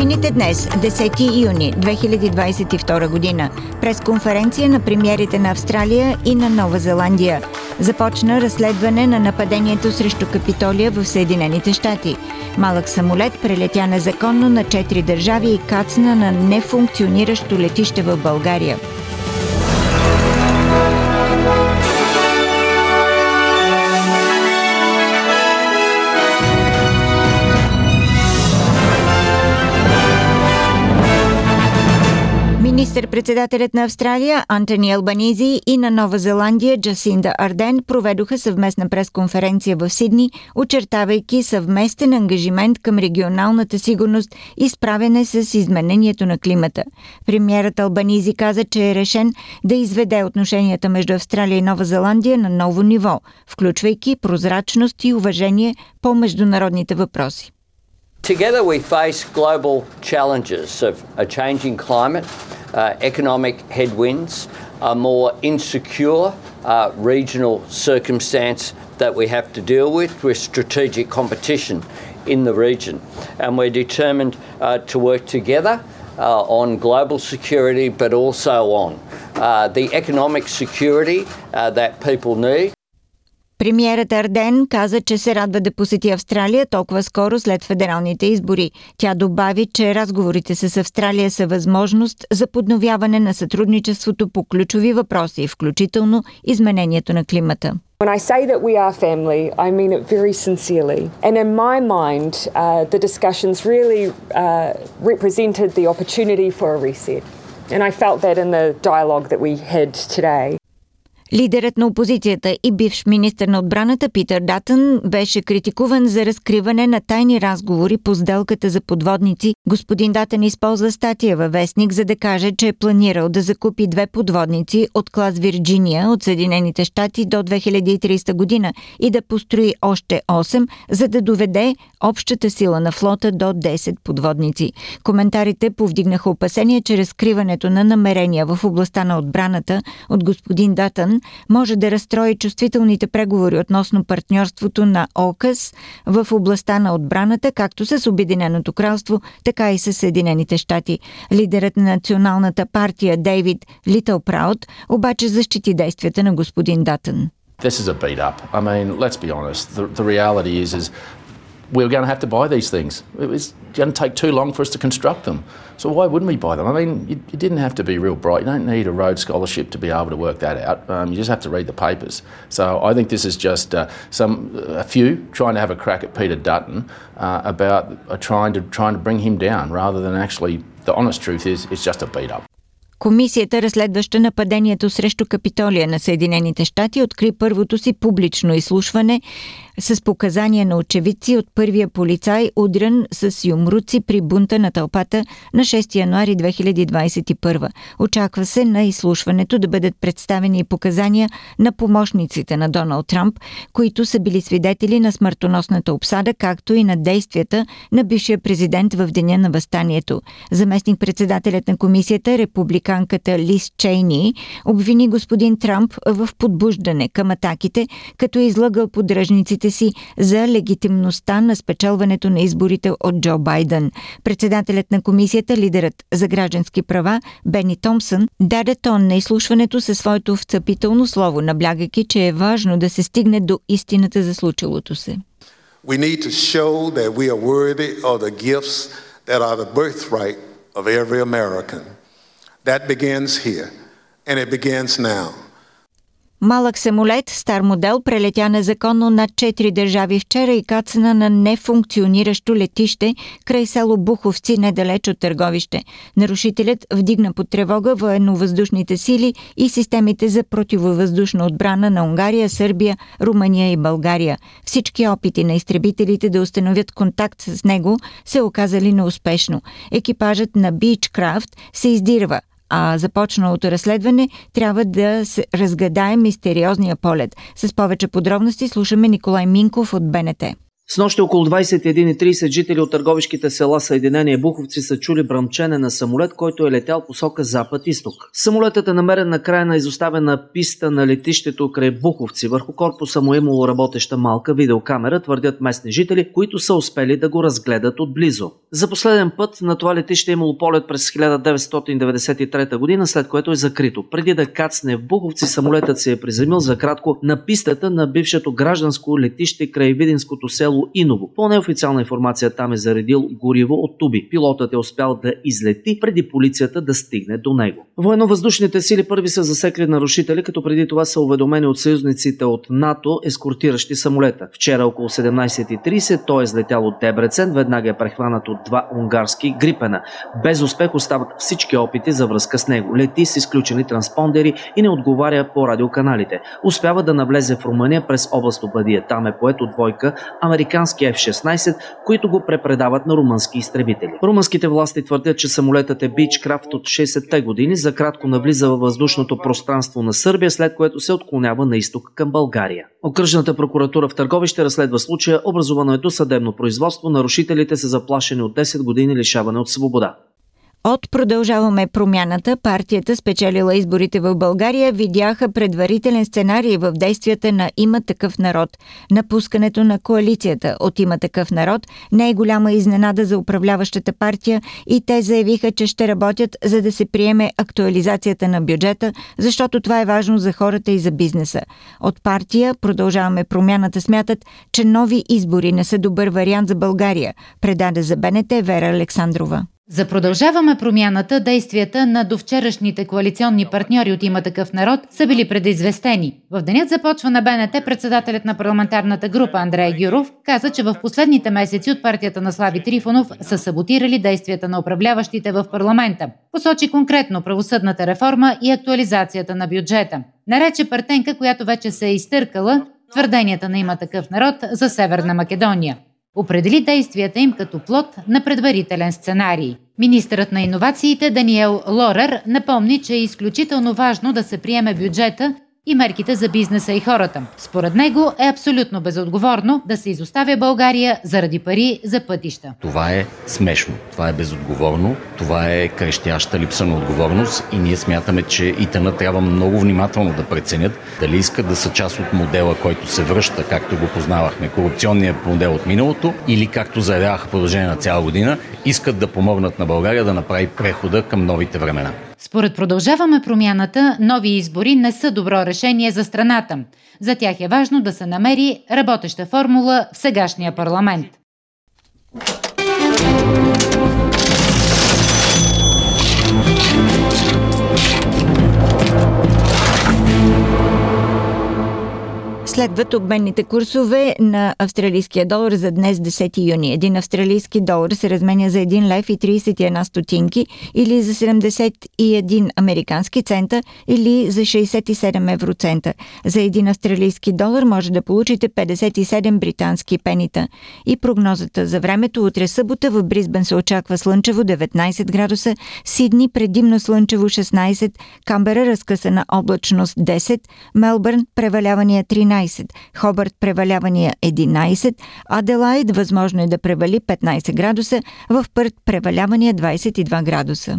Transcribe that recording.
Новините днес, 10 юни 2022 година, през конференция на премиерите на Австралия и на Нова Зеландия – започна разследване на нападението срещу Капитолия в Съединените щати. Малък самолет прелетя незаконно на четири държави и кацна на нефункциониращо летище в България. Министър-председателят на Австралия Антони Албанизи и на Нова Зеландия Джасинда Арден проведоха съвместна пресконференция в Сидни, очертавайки съвместен ангажимент към регионалната сигурност и справяне с изменението на климата. Премьерът Албанизи каза, че е решен да изведе отношенията между Австралия и Нова Зеландия на ново ниво, включвайки прозрачност и уважение по международните въпроси. Together, we face global challenges of a changing climate, uh, economic headwinds, a more insecure uh, regional circumstance that we have to deal with, with strategic competition in the region. And we're determined uh, to work together uh, on global security, but also on uh, the economic security uh, that people need. Премиерът Арден каза, че се радва да посети Австралия толкова скоро след федералните избори. Тя добави, че разговорите с Австралия са възможност за подновяване на сътрудничеството по ключови въпроси, включително изменението на климата. When I say that we are family, I mean it very sincerely. And in my mind, uh, the discussions really uh, represented the opportunity for a reset. And I felt that in the dialogue that we had today. Лидерът на опозицията и бивш министр на отбраната Питър Датън беше критикуван за разкриване на тайни разговори по сделката за подводници. Господин Датън използва статия във вестник, за да каже, че е планирал да закупи две подводници от клас Вирджиния от Съединените щати до 2030 година и да построи още 8, за да доведе общата сила на флота до 10 подводници. Коментарите повдигнаха опасения, че разкриването на намерения в областта на отбраната от господин Датън може да разстрои чувствителните преговори относно партньорството на ОКАС в областта на отбраната, както с Обединеното кралство, така и с Съединените щати. Лидерът на националната партия Дейвид Литъл Праут обаче защити действията на господин Датън. This is a beat up. I mean, let's be honest. The, the reality is, is we were going to have to buy these things. It was going to take too long for us to construct them. So why wouldn't we buy them? I mean, you, you, didn't have to be real bright. You don't need a Rhodes Scholarship to be able to work that out. Um, you just have to read the papers. So I think this is just uh, some a few trying to have a crack at Peter Dutton uh, about uh, trying to trying to bring him down, rather than actually. The honest truth is, it's just a beat up. Комисията, разследваща нападението срещу Капитолия на Съединените щати, откри първото си публично изслушване с показания на очевидци от първия полицай, удрен с юмруци при бунта на тълпата на 6 януари 2021. Очаква се на изслушването да бъдат представени и показания на помощниците на Доналд Трамп, които са били свидетели на смъртоносната обсада, както и на действията на бившия президент в деня на възстанието. Заместник председателят на комисията, републиканката Лис Чейни, обвини господин Трамп в подбуждане към атаките, като е излъгал си за легитимността на спечелването на изборите от Джо Байден. Председателят на комисията, лидерът за граждански права Бени Томсън, даде тон на изслушването със своето вцепително слово, наблягайки, че е важно да се стигне до истината за случилото се. We need to show that we are worthy of the gifts that are the birthright of every American. That begins here, and it begins now. Малък самолет, стар модел, прелетя незаконно над четири държави вчера и кацна на нефункциониращо летище край село Буховци, недалеч от търговище. Нарушителят вдигна под тревога военновъздушните сили и системите за противовъздушна отбрана на Унгария, Сърбия, Румъния и България. Всички опити на изтребителите да установят контакт с него се оказали неуспешно. Екипажът на Beechcraft се издирва а започналото разследване трябва да се разгадае мистериозния полет. С повече подробности слушаме Николай Минков от БНТ. С нощи около 21.30 жители от търговишките села Съединение Буховци са чули бръмчене на самолет, който е летял посока запад-исток. Самолетът е намерен на края на изоставена писта на летището край Буховци. Върху корпуса му е имало работеща малка видеокамера, твърдят местни жители, които са успели да го разгледат отблизо. За последен път на това летище е имало полет през 1993 година, след което е закрито. Преди да кацне в Буховци, самолетът се е приземил за кратко на пистата на бившето гражданско летище край Видинското село село Иново. По неофициална информация там е заредил гориво от туби. Пилотът е успял да излети преди полицията да стигне до него. Военновъздушните сили първи са засекли нарушители, като преди това са уведомени от съюзниците от НАТО, ескортиращи самолета. Вчера около 17.30 той е излетял от Дебрецен, веднага е прехванат от два унгарски грипена. Без успех остават всички опити за връзка с него. Лети с изключени транспондери и не отговаря по радиоканалите. Успява да навлезе в Румъния през област Обадия. Там е поето двойка американски американски F-16, които го препредават на румънски изтребители. Румънските власти твърдят, че самолетът е Бичкрафт от 60-те години, за кратко навлиза във въздушното пространство на Сърбия, след което се отклонява на изток към България. Окръжната прокуратура в Търговище разследва случая, образувано е до съдебно производство, нарушителите са заплашени от 10 години лишаване от свобода. От Продължаваме промяната, партията спечелила изборите в България, видяха предварителен сценарий в действията на Има такъв народ. Напускането на коалицията от Има такъв народ не е голяма изненада за управляващата партия и те заявиха, че ще работят за да се приеме актуализацията на бюджета, защото това е важно за хората и за бизнеса. От партия Продължаваме промяната смятат, че нови избори не са добър вариант за България, предаде за БНТ Вера Александрова. За продължаваме промяната, действията на довчерашните коалиционни партньори от има такъв народ са били предизвестени. В денят започва на БНТ председателят на парламентарната група Андрей Гюров каза, че в последните месеци от партията на Слави Трифонов са саботирали действията на управляващите в парламента. Посочи конкретно правосъдната реформа и актуализацията на бюджета. Нарече партенка, която вече се е изтъркала твърденията на има такъв народ за Северна Македония определи действията им като плод на предварителен сценарий. Министърът на иновациите Даниел Лорер напомни, че е изключително важно да се приеме бюджета и мерките за бизнеса и хората. Според него е абсолютно безотговорно да се изоставя България заради пари за пътища. Това е смешно, това е безотговорно, това е крещяща липса на отговорност и ние смятаме, че ИТН трябва много внимателно да преценят дали искат да са част от модела, който се връща, както го познавахме, корупционния модел от миналото, или както заявяваха продължение на цяла година, искат да помогнат на България да направи прехода към новите времена. Според продължаваме промяната, нови избори не са добро решение за страната. За тях е важно да се намери работеща формула в сегашния парламент. Следват обменните курсове на австралийския долар за днес 10 юни. Един австралийски долар се разменя за 1 лев и 31 стотинки или за 71 американски цента или за 67 евроцента. За един австралийски долар може да получите 57 британски пенита. И прогнозата за времето утре събота в Бризбен се очаква слънчево 19 градуса, Сидни предимно слънчево 16, Камбера разкъсана облачност 10, Мелбърн превалявания 13, 12, Хобърт превалявания 11, Аделайд възможно е да превали 15 градуса, в Пърт превалявания 22 градуса.